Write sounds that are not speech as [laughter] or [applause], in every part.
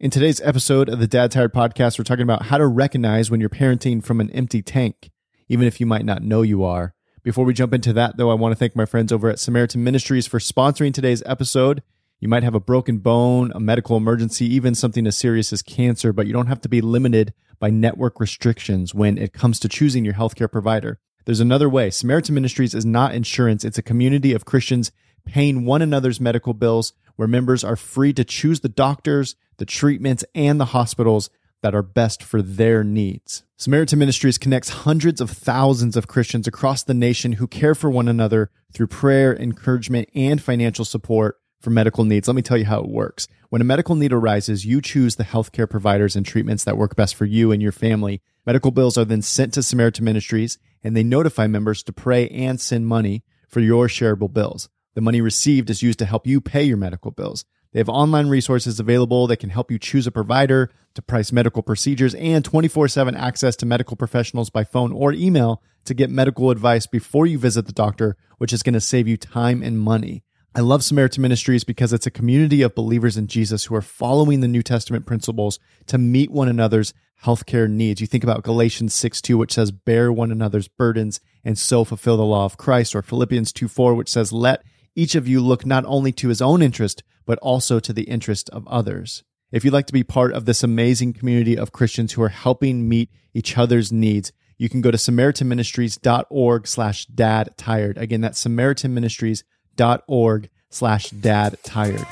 In today's episode of the Dad Tired podcast, we're talking about how to recognize when you're parenting from an empty tank, even if you might not know you are. Before we jump into that, though, I want to thank my friends over at Samaritan Ministries for sponsoring today's episode. You might have a broken bone, a medical emergency, even something as serious as cancer, but you don't have to be limited by network restrictions when it comes to choosing your healthcare provider. There's another way. Samaritan Ministries is not insurance, it's a community of Christians paying one another's medical bills where members are free to choose the doctors, the treatments, and the hospitals that are best for their needs. Samaritan Ministries connects hundreds of thousands of Christians across the nation who care for one another through prayer, encouragement, and financial support for medical needs. Let me tell you how it works. When a medical need arises, you choose the healthcare providers and treatments that work best for you and your family. Medical bills are then sent to Samaritan Ministries and they notify members to pray and send money for your shareable bills. The money received is used to help you pay your medical bills. They have online resources available that can help you choose a provider, to price medical procedures, and 24 7 access to medical professionals by phone or email to get medical advice before you visit the doctor, which is going to save you time and money. I love Samaritan Ministries because it's a community of believers in Jesus who are following the New Testament principles to meet one another's healthcare needs. You think about Galatians 6 2, which says, Bear one another's burdens and so fulfill the law of Christ, or Philippians 2 4, which says, Let each of you look not only to his own interest, but also to the interest of others. If you'd like to be part of this amazing community of Christians who are helping meet each other's needs, you can go to samaritanministries.org slash dad tired. Again, that's samaritanministries.org slash dad tired.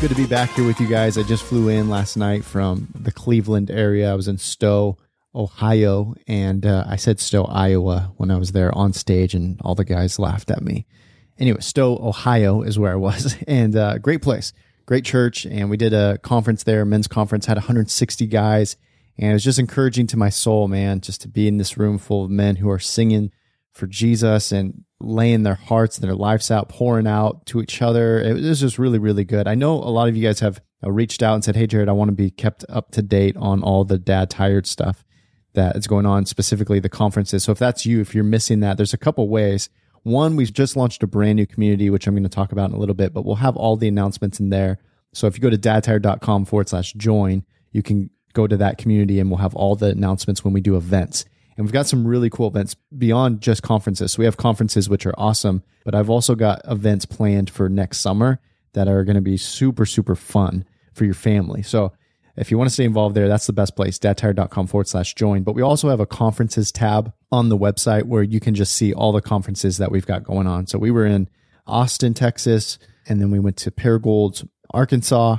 Good to be back here with you guys. I just flew in last night from the Cleveland area. I was in Stow, Ohio, and uh, I said Stow, Iowa when I was there on stage, and all the guys laughed at me. Anyway, Stow, Ohio is where I was, [laughs] and uh, great place, great church, and we did a conference there, men's conference, had 160 guys, and it was just encouraging to my soul, man, just to be in this room full of men who are singing for Jesus and laying their hearts and their lives out, pouring out to each other. It was just really, really good. I know a lot of you guys have reached out and said, Hey, Jared, I want to be kept up to date on all the dad tired stuff that is going on, specifically the conferences. So if that's you, if you're missing that, there's a couple ways. One, we've just launched a brand new community, which I'm going to talk about in a little bit, but we'll have all the announcements in there. So if you go to dadtired.com forward slash join, you can go to that community and we'll have all the announcements when we do events. And we've got some really cool events beyond just conferences. So we have conferences, which are awesome, but I've also got events planned for next summer that are going to be super, super fun for your family. So if you want to stay involved there, that's the best place, dadtired.com forward slash join. But we also have a conferences tab on the website where you can just see all the conferences that we've got going on. So we were in Austin, Texas, and then we went to Paragould, Arkansas.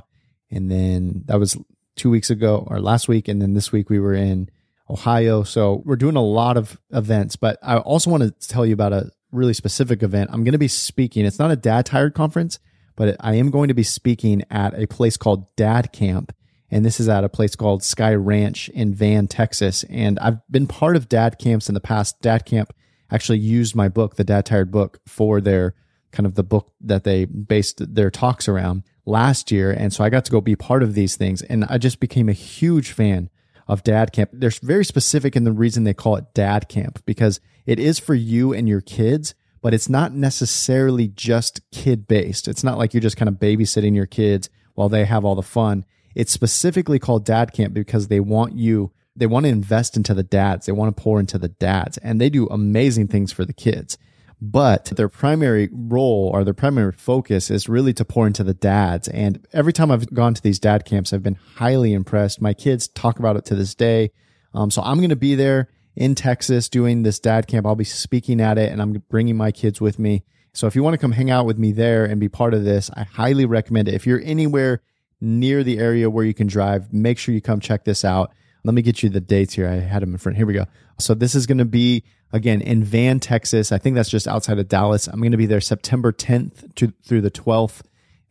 And then that was two weeks ago or last week. And then this week we were in Ohio. So we're doing a lot of events, but I also want to tell you about a really specific event. I'm going to be speaking. It's not a dad tired conference, but I am going to be speaking at a place called Dad Camp and this is at a place called Sky Ranch in Van, Texas. And I've been part of dad camps in the past. Dad camp actually used my book, the Dad Tired book, for their kind of the book that they based their talks around last year. And so I got to go be part of these things. And I just became a huge fan of dad camp. They're very specific in the reason they call it dad camp because it is for you and your kids, but it's not necessarily just kid based. It's not like you're just kind of babysitting your kids while they have all the fun it's specifically called dad camp because they want you, they want to invest into the dads. They want to pour into the dads and they do amazing things for the kids. But their primary role or their primary focus is really to pour into the dads. And every time I've gone to these dad camps, I've been highly impressed. My kids talk about it to this day. Um, so I'm going to be there in Texas doing this dad camp. I'll be speaking at it and I'm bringing my kids with me. So if you want to come hang out with me there and be part of this, I highly recommend it. If you're anywhere near the area where you can drive, make sure you come check this out. Let me get you the dates here. I had them in front. Here we go. So this is going to be again in Van, Texas. I think that's just outside of Dallas. I'm going to be there September 10th to, through the 12th.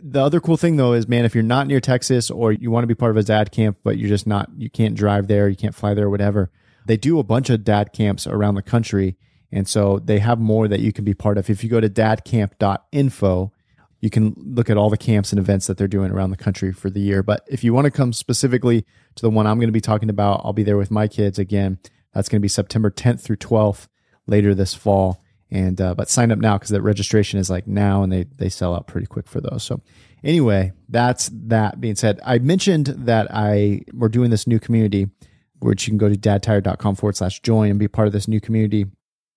The other cool thing though is, man, if you're not near Texas or you want to be part of a dad camp, but you're just not, you can't drive there, you can't fly there, whatever. They do a bunch of dad camps around the country. And so they have more that you can be part of. If you go to dadcamp.info, you can look at all the camps and events that they're doing around the country for the year. But if you want to come specifically to the one I'm going to be talking about, I'll be there with my kids again. That's going to be September 10th through 12th. later this fall. And uh, but sign up now because that registration is like now, and they they sell out pretty quick for those. So anyway, that's that being said. I mentioned that I we're doing this new community, which you can go to dadtired.com forward slash join and be part of this new community.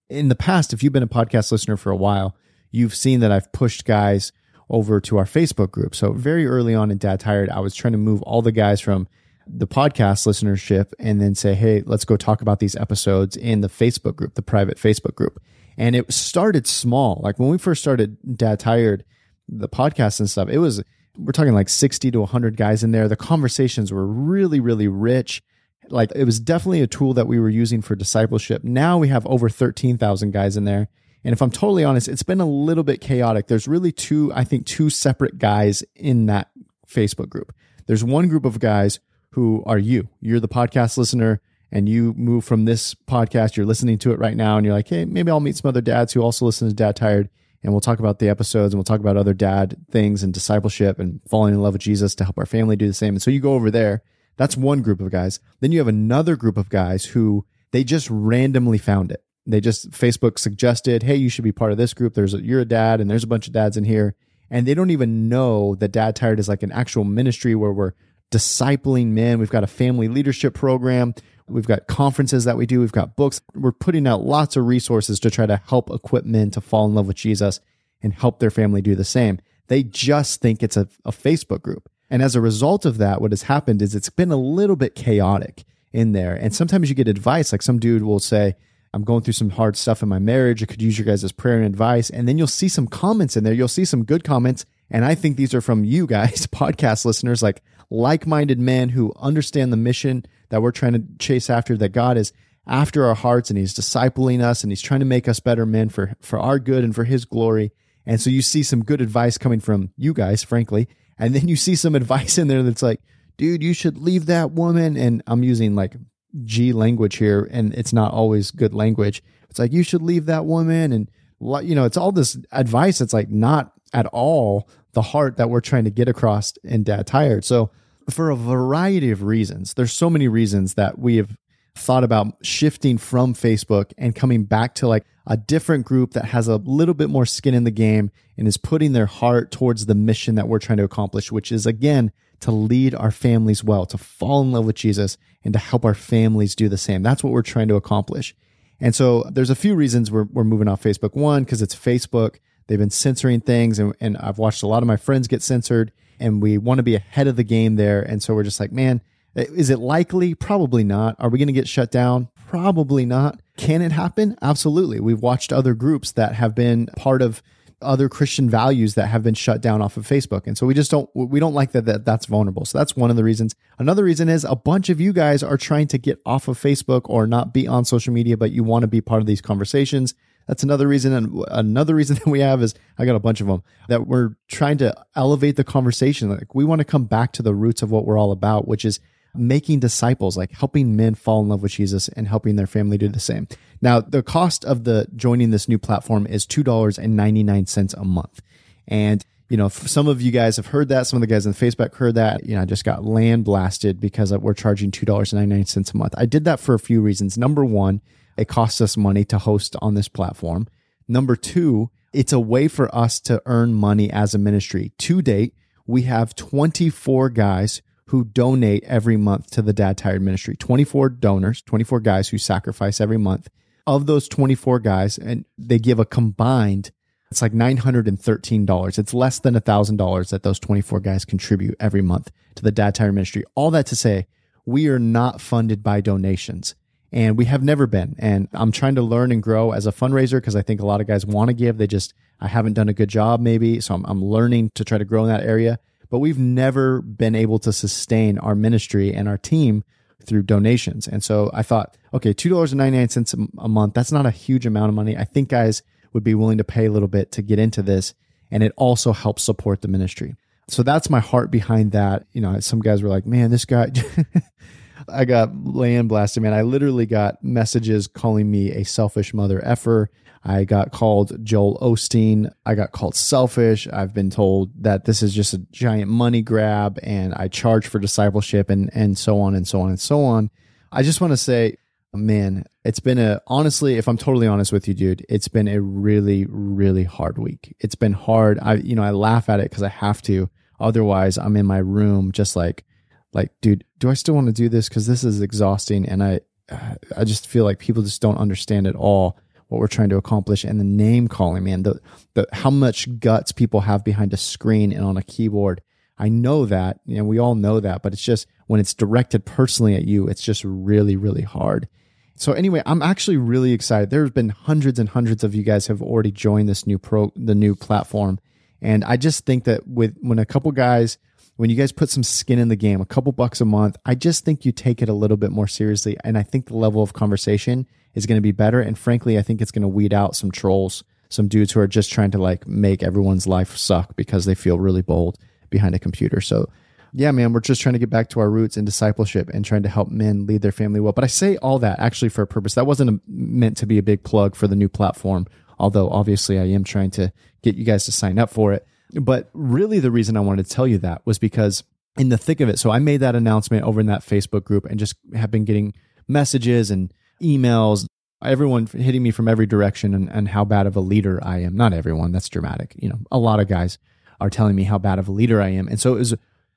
In the past, if you've been a podcast listener for a while, you've seen that I've pushed guys over to our Facebook group. So very early on in Dad Tired, I was trying to move all the guys from the podcast listenership and then say, hey, let's go talk about these episodes in the Facebook group, the private Facebook group. And it started small. Like when we first started Dad Tired, the podcast and stuff, it was, we're talking like 60 to 100 guys in there. The conversations were really, really rich. Like it was definitely a tool that we were using for discipleship. Now we have over 13,000 guys in there. And if I'm totally honest, it's been a little bit chaotic. There's really two, I think, two separate guys in that Facebook group. There's one group of guys who are you. You're the podcast listener and you move from this podcast, you're listening to it right now, and you're like, hey, maybe I'll meet some other dads who also listen to Dad Tired, and we'll talk about the episodes and we'll talk about other dad things and discipleship and falling in love with Jesus to help our family do the same. And so you go over there. That's one group of guys. Then you have another group of guys who they just randomly found it. They just Facebook suggested, hey, you should be part of this group. There's a, you're a dad, and there's a bunch of dads in here, and they don't even know that Dad Tired is like an actual ministry where we're discipling men. We've got a family leadership program. We've got conferences that we do. We've got books. We're putting out lots of resources to try to help equip men to fall in love with Jesus and help their family do the same. They just think it's a, a Facebook group. And as a result of that, what has happened is it's been a little bit chaotic in there. And sometimes you get advice, like some dude will say, I'm going through some hard stuff in my marriage. I could use your guys' prayer and advice. And then you'll see some comments in there. You'll see some good comments. And I think these are from you guys, [laughs] podcast listeners, like like minded men who understand the mission that we're trying to chase after, that God is after our hearts and He's discipling us and He's trying to make us better men for, for our good and for His glory. And so you see some good advice coming from you guys, frankly. And then you see some [laughs] advice in there that's like, dude, you should leave that woman. And I'm using like G language here, and it's not always good language. It's like, you should leave that woman. And, you know, it's all this advice that's like not at all the heart that we're trying to get across in Dad Tired. So, for a variety of reasons, there's so many reasons that we have thought about shifting from Facebook and coming back to like a different group that has a little bit more skin in the game and is putting their heart towards the mission that we're trying to accomplish, which is again to lead our families well, to fall in love with Jesus and to help our families do the same. That's what we're trying to accomplish. And so there's a few reasons we're, we're moving off Facebook. One, because it's Facebook. They've been censoring things, and, and I've watched a lot of my friends get censored, and we want to be ahead of the game there. And so we're just like, man, is it likely? Probably not. Are we going to get shut down? Probably not. Can it happen? Absolutely. We've watched other groups that have been part of other Christian values that have been shut down off of Facebook. And so we just don't we don't like that, that that's vulnerable. So that's one of the reasons. Another reason is a bunch of you guys are trying to get off of Facebook or not be on social media, but you want to be part of these conversations. That's another reason. And another reason [laughs] that we have is I got a bunch of them that we're trying to elevate the conversation. Like we want to come back to the roots of what we're all about, which is making disciples, like helping men fall in love with Jesus and helping their family do the same. Now, the cost of the joining this new platform is $2.99 a month. And you know, some of you guys have heard that. Some of the guys on Facebook heard that. You know, I just got land blasted because we're charging $2.99 a month. I did that for a few reasons. Number one, it costs us money to host on this platform. Number two, it's a way for us to earn money as a ministry. To date, we have 24 guys who donate every month to the Dad Tired Ministry. 24 donors, 24 guys who sacrifice every month. Of those 24 guys, and they give a combined, it's like $913. It's less than $1,000 that those 24 guys contribute every month to the Dad Tired Ministry. All that to say, we are not funded by donations and we have never been. And I'm trying to learn and grow as a fundraiser because I think a lot of guys want to give. They just, I haven't done a good job maybe. So I'm, I'm learning to try to grow in that area. But we've never been able to sustain our ministry and our team through donations. And so I thought, okay, $2.99 a month, that's not a huge amount of money. I think guys would be willing to pay a little bit to get into this. And it also helps support the ministry. So that's my heart behind that. You know, some guys were like, man, this guy, [laughs] [laughs] I got land blasted, man. I literally got messages calling me a selfish mother effer. I got called Joel Osteen. I got called selfish. I've been told that this is just a giant money grab and I charge for discipleship and, and so on and so on and so on. I just want to say, Man, it's been a honestly, if I'm totally honest with you, dude, it's been a really, really hard week. It's been hard. I, you know, I laugh at it because I have to. Otherwise, I'm in my room just like, like, dude, do I still want to do this? Because this is exhausting, and I, uh, I just feel like people just don't understand at all what we're trying to accomplish. And the name calling, man, the, the how much guts people have behind a screen and on a keyboard. I know that, you know, we all know that, but it's just when it's directed personally at you, it's just really, really hard. So anyway, I'm actually really excited. There's been hundreds and hundreds of you guys have already joined this new pro the new platform. And I just think that with when a couple guys when you guys put some skin in the game, a couple bucks a month, I just think you take it a little bit more seriously and I think the level of conversation is going to be better and frankly, I think it's going to weed out some trolls, some dudes who are just trying to like make everyone's life suck because they feel really bold behind a computer. So yeah, man, we're just trying to get back to our roots in discipleship and trying to help men lead their family well. But I say all that actually for a purpose. That wasn't a, meant to be a big plug for the new platform, although obviously I am trying to get you guys to sign up for it. But really, the reason I wanted to tell you that was because in the thick of it, so I made that announcement over in that Facebook group and just have been getting messages and emails, everyone hitting me from every direction and, and how bad of a leader I am. Not everyone, that's dramatic. You know, a lot of guys are telling me how bad of a leader I am. And so it was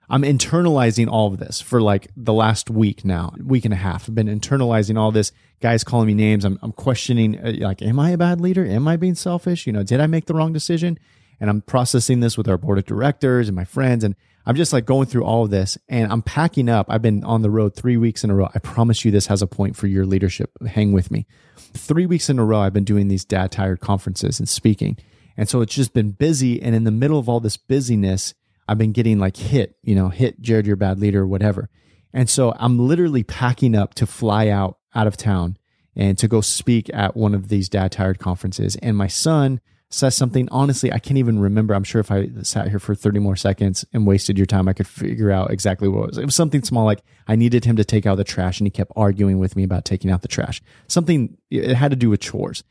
I'm internalizing all of this for like the last week now, week and a half. I've been internalizing all this. Guys calling me names. I'm, I'm questioning, uh, like, am I a bad leader? Am I being selfish? You know, did I make the wrong decision? And I'm processing this with our board of directors and my friends. And I'm just like going through all of this and I'm packing up. I've been on the road three weeks in a row. I promise you this has a point for your leadership. Hang with me. Three weeks in a row, I've been doing these dad tired conferences and speaking. And so it's just been busy. And in the middle of all this busyness, I've been getting like hit, you know, hit Jared, you're bad leader, whatever. And so I'm literally packing up to fly out out of town and to go speak at one of these dad tired conferences. And my son says something, honestly, I can't even remember. I'm sure if I sat here for 30 more seconds and wasted your time, I could figure out exactly what it was. It was something small like I needed him to take out the trash and he kept arguing with me about taking out the trash. Something, it had to do with chores.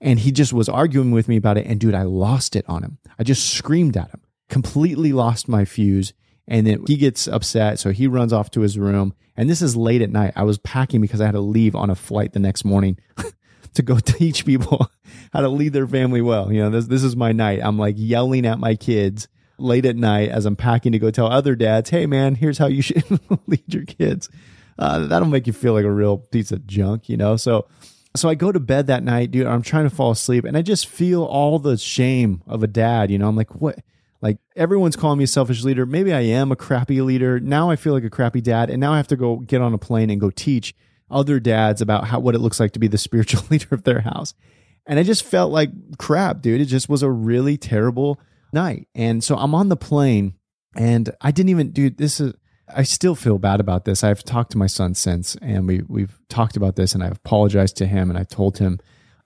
And he just was arguing with me about it. And dude, I lost it on him. I just screamed at him completely lost my fuse. And then he gets upset. So he runs off to his room. And this is late at night. I was packing because I had to leave on a flight the next morning [laughs] to go [laughs] teach people [laughs] how to lead their family well. You know, this, this is my night. I'm like yelling at my kids late at night as I'm packing to go tell other dads, hey man, here's how you [laughs] should lead your kids. Uh, that'll make you feel like a real piece of junk, you know? So, so I go to bed that night, dude. I'm trying to fall asleep and I just feel all the shame of a dad, you know? I'm like, what? Like everyone's calling me a selfish leader. Maybe I am a crappy leader. Now I feel like a crappy dad. And now I have to go get on a plane and go teach other dads about how what it looks like to be the [laughs] spiritual leader of their house. And I just felt like crap, dude. It just was a really terrible night. And so I'm on the plane and I didn't even dude, this is I still feel bad about this. I've talked to my son since and we we've talked about this and I've apologized to him and I've told him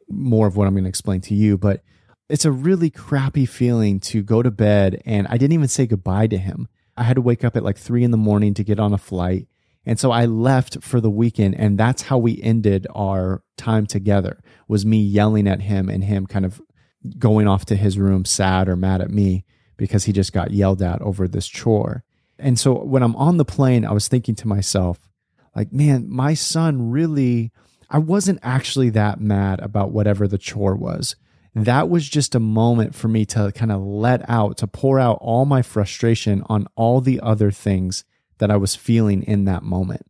more of what I'm going to explain to you, but it's a really crappy feeling to go to bed and I didn't even say goodbye to him. I had to wake up at like three in the morning to get on a flight. And so I left for the weekend and that's how we ended our time together was me yelling at him and him kind of going off to his room sad or mad at me because he just got yelled at over this chore. And so when I'm on the plane, I was thinking to myself, like, man, my son really, I wasn't actually that mad about whatever the chore was that was just a moment for me to kind of let out, to pour out all my frustration on all the other things that I was feeling in that moment.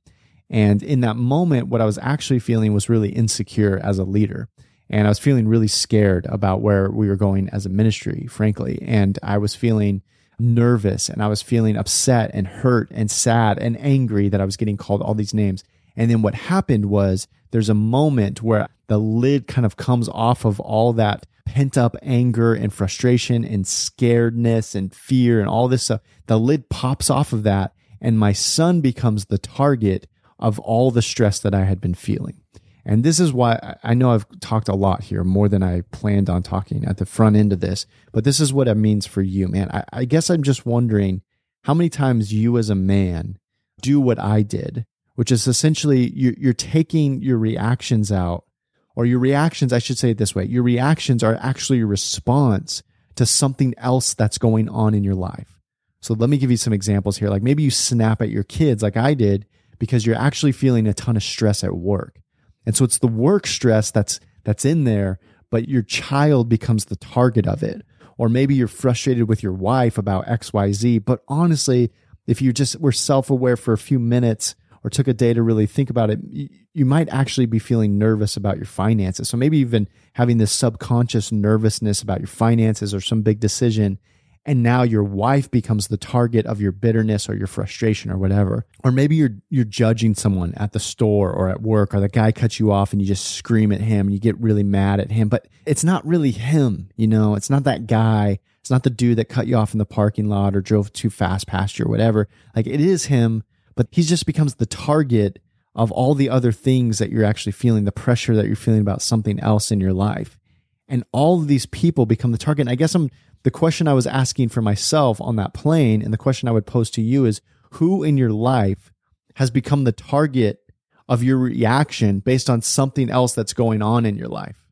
And in that moment, what I was actually feeling was really insecure as a leader. And I was feeling really scared about where we were going as a ministry, frankly. And I was feeling nervous and I was feeling upset and hurt and sad and angry that I was getting called all these names. And then what happened was there's a moment where the lid kind of comes off of all that pent up anger and frustration and scaredness and fear and all this stuff. The lid pops off of that, and my son becomes the target of all the stress that I had been feeling. And this is why I know I've talked a lot here, more than I planned on talking at the front end of this, but this is what it means for you, man. I, I guess I'm just wondering how many times you as a man do what I did, which is essentially you're, you're taking your reactions out or your reactions, I should say it this way your reactions are actually a response to something else that's going on in your life. So let me give you some examples here. Like maybe you snap at your kids like I did because you're actually feeling a ton of stress at work. And so it's the work stress that's that's in there, but your child becomes the target of it. Or maybe you're frustrated with your wife about XYZ, but honestly, if you just were self-aware for a few minutes or took a day to really think about it, you might actually be feeling nervous about your finances. So maybe even having this subconscious nervousness about your finances or some big decision and now your wife becomes the target of your bitterness or your frustration or whatever. Or maybe you're you're judging someone at the store or at work or the guy cuts you off and you just scream at him and you get really mad at him. But it's not really him you know? It's not that guy. It's not the dude that cut you off in the parking lot or drove too fast past you or whatever. Like it is him but he just becomes the target of all the other things that you're actually feeling the pressure that you're feeling about something else in your life and all of these people become the target and i guess i'm the question I was asking for myself on that plane, and the question I would pose to you is who in your life has become the target of your reaction based on something else that's going on in your life?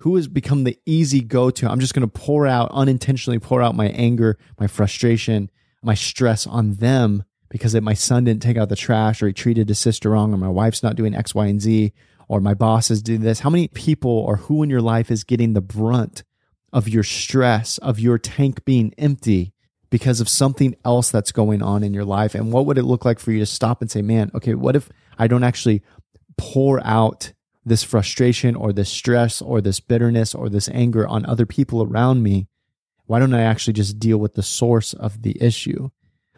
Who has become the easy go to? I'm just going to pour out, unintentionally pour out my anger, my frustration, my stress on them because my son didn't take out the trash or he treated his sister wrong or my wife's not doing X, Y, and Z or my boss is doing this. How many people or who in your life is getting the brunt of your stress, of your tank being empty because of something else that's going on in your life? And what would it look like for you to stop and say, man, okay, what if I don't actually pour out this frustration or this stress or this bitterness or this anger on other people around me? Why don't I actually just deal with the source of the issue?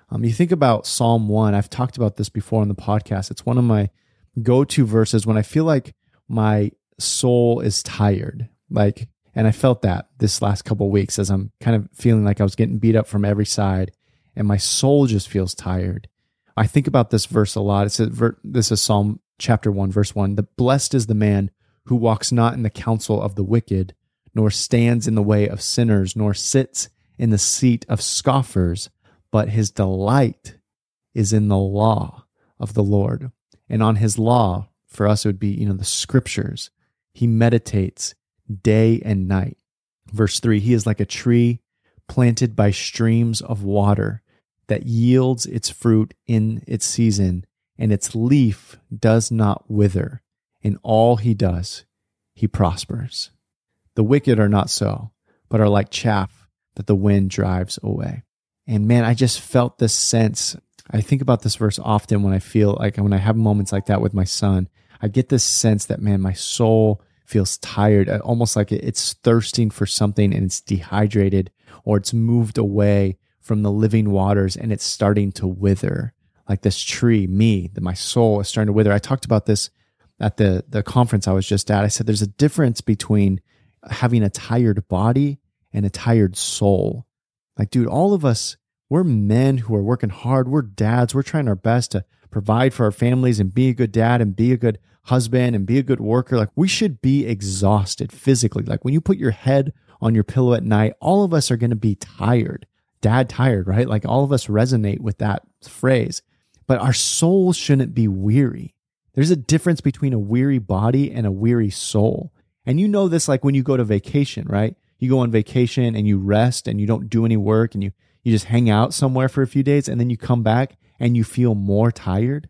Um, you think about Psalm 1. I've talked about this before on the podcast. It's one of my go to verses when I feel like my soul is tired. Like and I felt that this last couple weeks as I'm kind of feeling like I was getting beat up from every side and my soul just feels tired. I think about this verse a lot. It says, this is Psalm chapter 1, verse 1. The blessed is the man who walks not in the counsel of the wicked, nor stands in the way of sinners, nor sits in the seat of scoffers, but his delight is in the law of the Lord. And on his law, for us, it would be, you know, the scriptures. He meditates day and night. Verse 3 He is like a tree planted by streams of water that yields its fruit in its season, and its leaf does not wither. In all he does, he prospers. The wicked are not so, but are like chaff that the wind drives away. And man, I just felt this sense. I think about this verse often when I feel like when I have moments like that with my son. I get this sense that, man, my soul feels tired, uh, almost like it's thirsting for something and it's dehydrated or it's moved away from the living waters and it's starting to wither. Like this tree, me, that my soul is starting to wither. I talked about this at the, the conference I was just at. I said there's a difference between having a tired body and a tired soul. Like, dude, all of us, we're men who are working hard. We're dads. We're trying our best to provide for our families and be a good dad and be a good husband and be a good worker. Like we should be exhausted physically. Like when you put your head on your pillow at night, all of us are going to be tired. Dad tired, right? Like all of us resonate with that phrase. But our soul shouldn't be weary. There's a difference between a weary body and a weary soul. And you know this like when you go to vacation, right? You go on vacation and you rest and you don't do any work and you you just hang out somewhere for a few days and then you come back and you feel more tired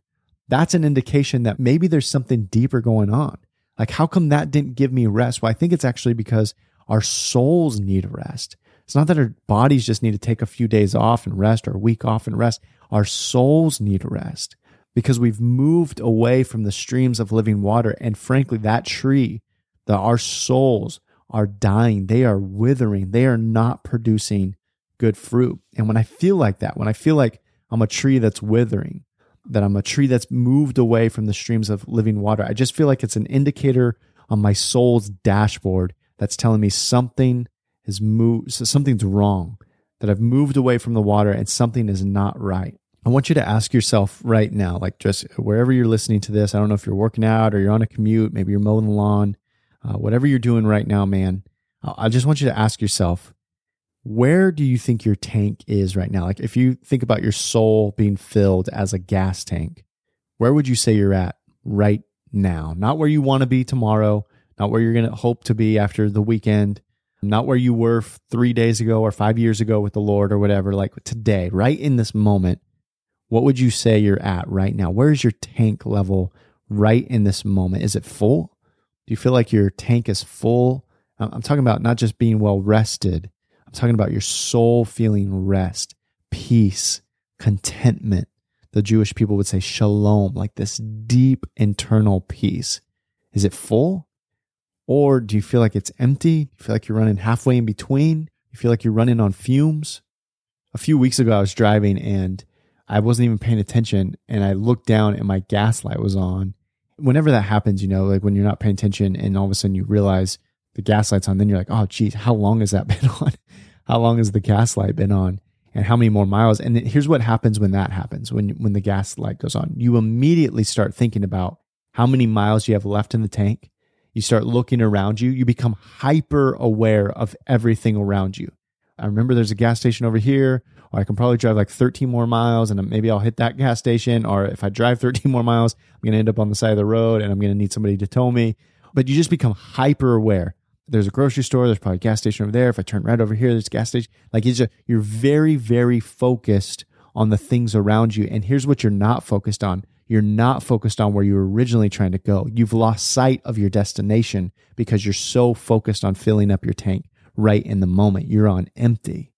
that's an indication that maybe there's something deeper going on. Like, how come that didn't give me rest? Well, I think it's actually because our souls need rest. It's not that our bodies just need to take a few days off and rest or a week off and rest. Our souls need rest because we've moved away from the streams of living water. And frankly, that tree, that our souls are dying. They are withering. They are not producing good fruit. And when I feel like that, when I feel like I'm a tree that's withering, that I'm a tree that's moved away from the streams of living water. I just feel like it's an indicator on my soul's dashboard that's telling me something has moved, so something's wrong, that I've moved away from the water and something is not right. I want you to ask yourself right now, like just wherever you're listening to this, I don't know if you're working out or you're on a commute, maybe you're mowing the lawn, uh, whatever you're doing right now, man, I just want you to ask yourself, where do you think your tank is right now? Like if you think about your soul being filled as a gas tank, where would you say you're at right now? Not where you want to be tomorrow, not where you're going to hope to be after the weekend, not where you were three days ago or five years ago with the Lord or whatever, like today, right in this moment. What would you say you're at right now? Where is your tank level right in this moment? Is it full? Do you feel like your tank is full? I'm talking about not just being well rested, I'm talking about your soul feeling rest, peace, contentment. The Jewish people would say shalom, like this deep internal peace. Is it full? Or do you feel like it's empty? Do you feel like you're running halfway in between? You feel like you're running on fumes? A few weeks ago, I was driving and I wasn't even paying attention and I looked down and my gas light was on. Whenever that happens, you know, like when you're not paying attention and all of a sudden you realize the gas light's on, then you're like, oh, geez, how long has that [laughs] been on? How long has the gas light been on? And how many more miles? And here's what happens when that happens, when, when the gas light goes on. You immediately start thinking about how many miles you have left in the tank. You start looking around you. You become hyper aware of everything around you. I remember there's a gas station over here, or I can probably drive like 13 more miles and maybe I'll hit that gas station. Or if I drive 13 [laughs] more miles, I'm going to end up on the side of the road and I'm going to need somebody to tow me. But you just become hyper aware. There's a grocery store. There's probably a gas station over there. If I turn right over here, there's a gas station. Like it's just, you're very, very focused on the things around you. And here's what you're not focused on. You're not focused on where you were originally trying to go. You've lost sight of your destination because you're so focused on filling up your tank right in the moment. You're on empty.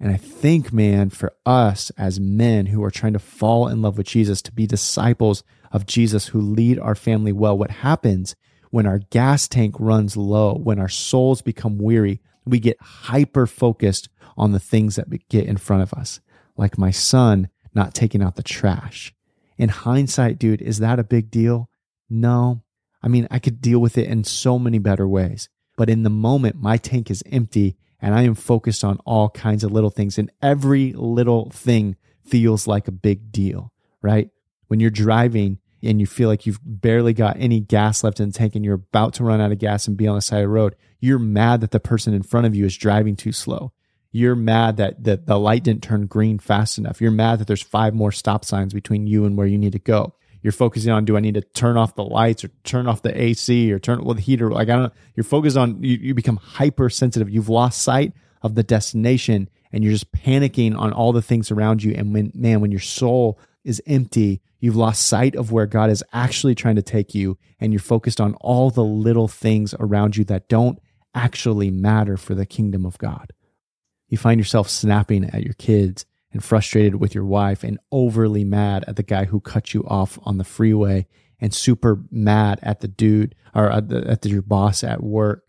And I think, man, for us as men who are trying to fall in love with Jesus, to be disciples of Jesus who lead our family well, what happens when our gas tank runs low, when our souls become weary, we get hyper focused on the things that get in front of us, like my son not taking out the trash. In hindsight, dude, is that a big deal? No. I mean, I could deal with it in so many better ways. But in the moment, my tank is empty and I am focused on all kinds of little things. And every little thing feels like a big deal, right? When you're driving and you feel like you've barely got any gas left in the tank and you're about to run out of gas and be on the side of the road, you're mad that the person in front of you is driving too slow. You're mad that, that the light didn't turn green fast enough. You're mad that there's five more stop signs between you and where you need to go you're focusing on do I need to turn off the lights or turn off the AC or turn well the heater like I don't know you're focused on you, you become hypersensitive you've lost sight of the destination and you're just panicking on all the things around you and when man when your soul is empty you've lost sight of where God is actually trying to take you and you're focused on all the little things around you that don't actually matter for the kingdom of God you find yourself snapping at your kids and frustrated with your wife and overly mad at the guy who cut you off on the freeway and super mad at the dude or at, the, at the, your boss at work.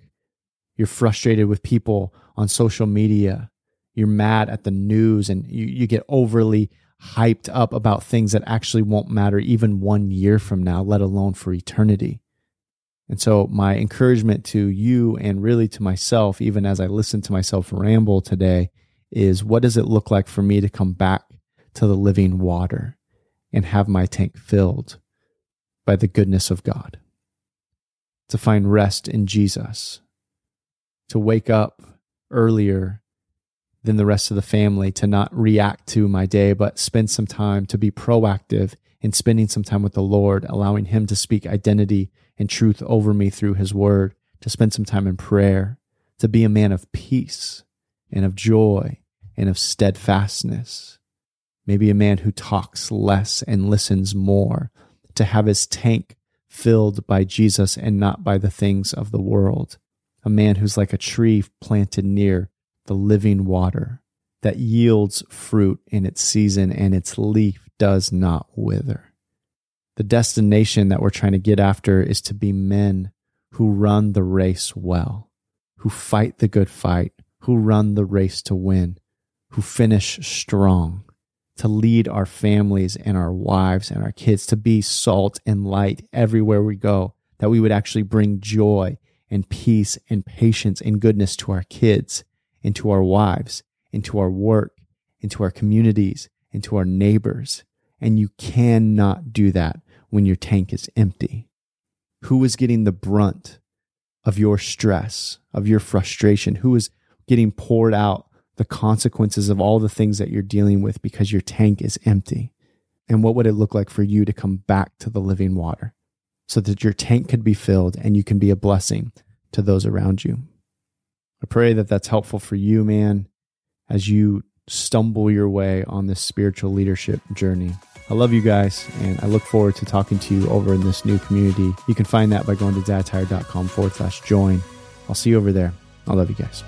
You're frustrated with people on social media. You're mad at the news and you, you get overly hyped up about things that actually won't matter even one year from now, let alone for eternity. And so, my encouragement to you and really to myself, even as I listen to myself ramble today, is what does it look like for me to come back to the living water and have my tank filled by the goodness of God? To find rest in Jesus, to wake up earlier than the rest of the family, to not react to my day, but spend some time to be proactive in spending some time with the Lord, allowing Him to speak identity and truth over me through His Word, to spend some time in prayer, to be a man of peace and of joy and of steadfastness. Maybe a man who talks less and listens more, to have his tank filled by Jesus and not by the things of the world. A man who's like a tree planted near the living water that yields fruit in its season and its leaf does not wither. The destination that we're trying to get after is to be men who run the race well, who fight the good fight, who run the race to win, who finish strong, to lead our families and our wives and our kids, to be salt and light everywhere we go, that we would actually bring joy and peace and patience and goodness to our kids and to our wives into our work into our communities into our neighbors. And you cannot do that when your tank is empty. Who is getting the brunt of your stress, of your frustration? Who is getting poured out the consequences of all the things that you're dealing with because your tank is empty? And what would it look like for you to come back to the living water so that your tank could be filled and you can be a blessing to those around you? I pray that that's helpful for you, man, as you stumble your way on this spiritual leadership journey. I love you guys, and I look forward to talking to you over in this new community. You can find that by going to dadtired.com forward slash join. I'll see you over there. I love you guys.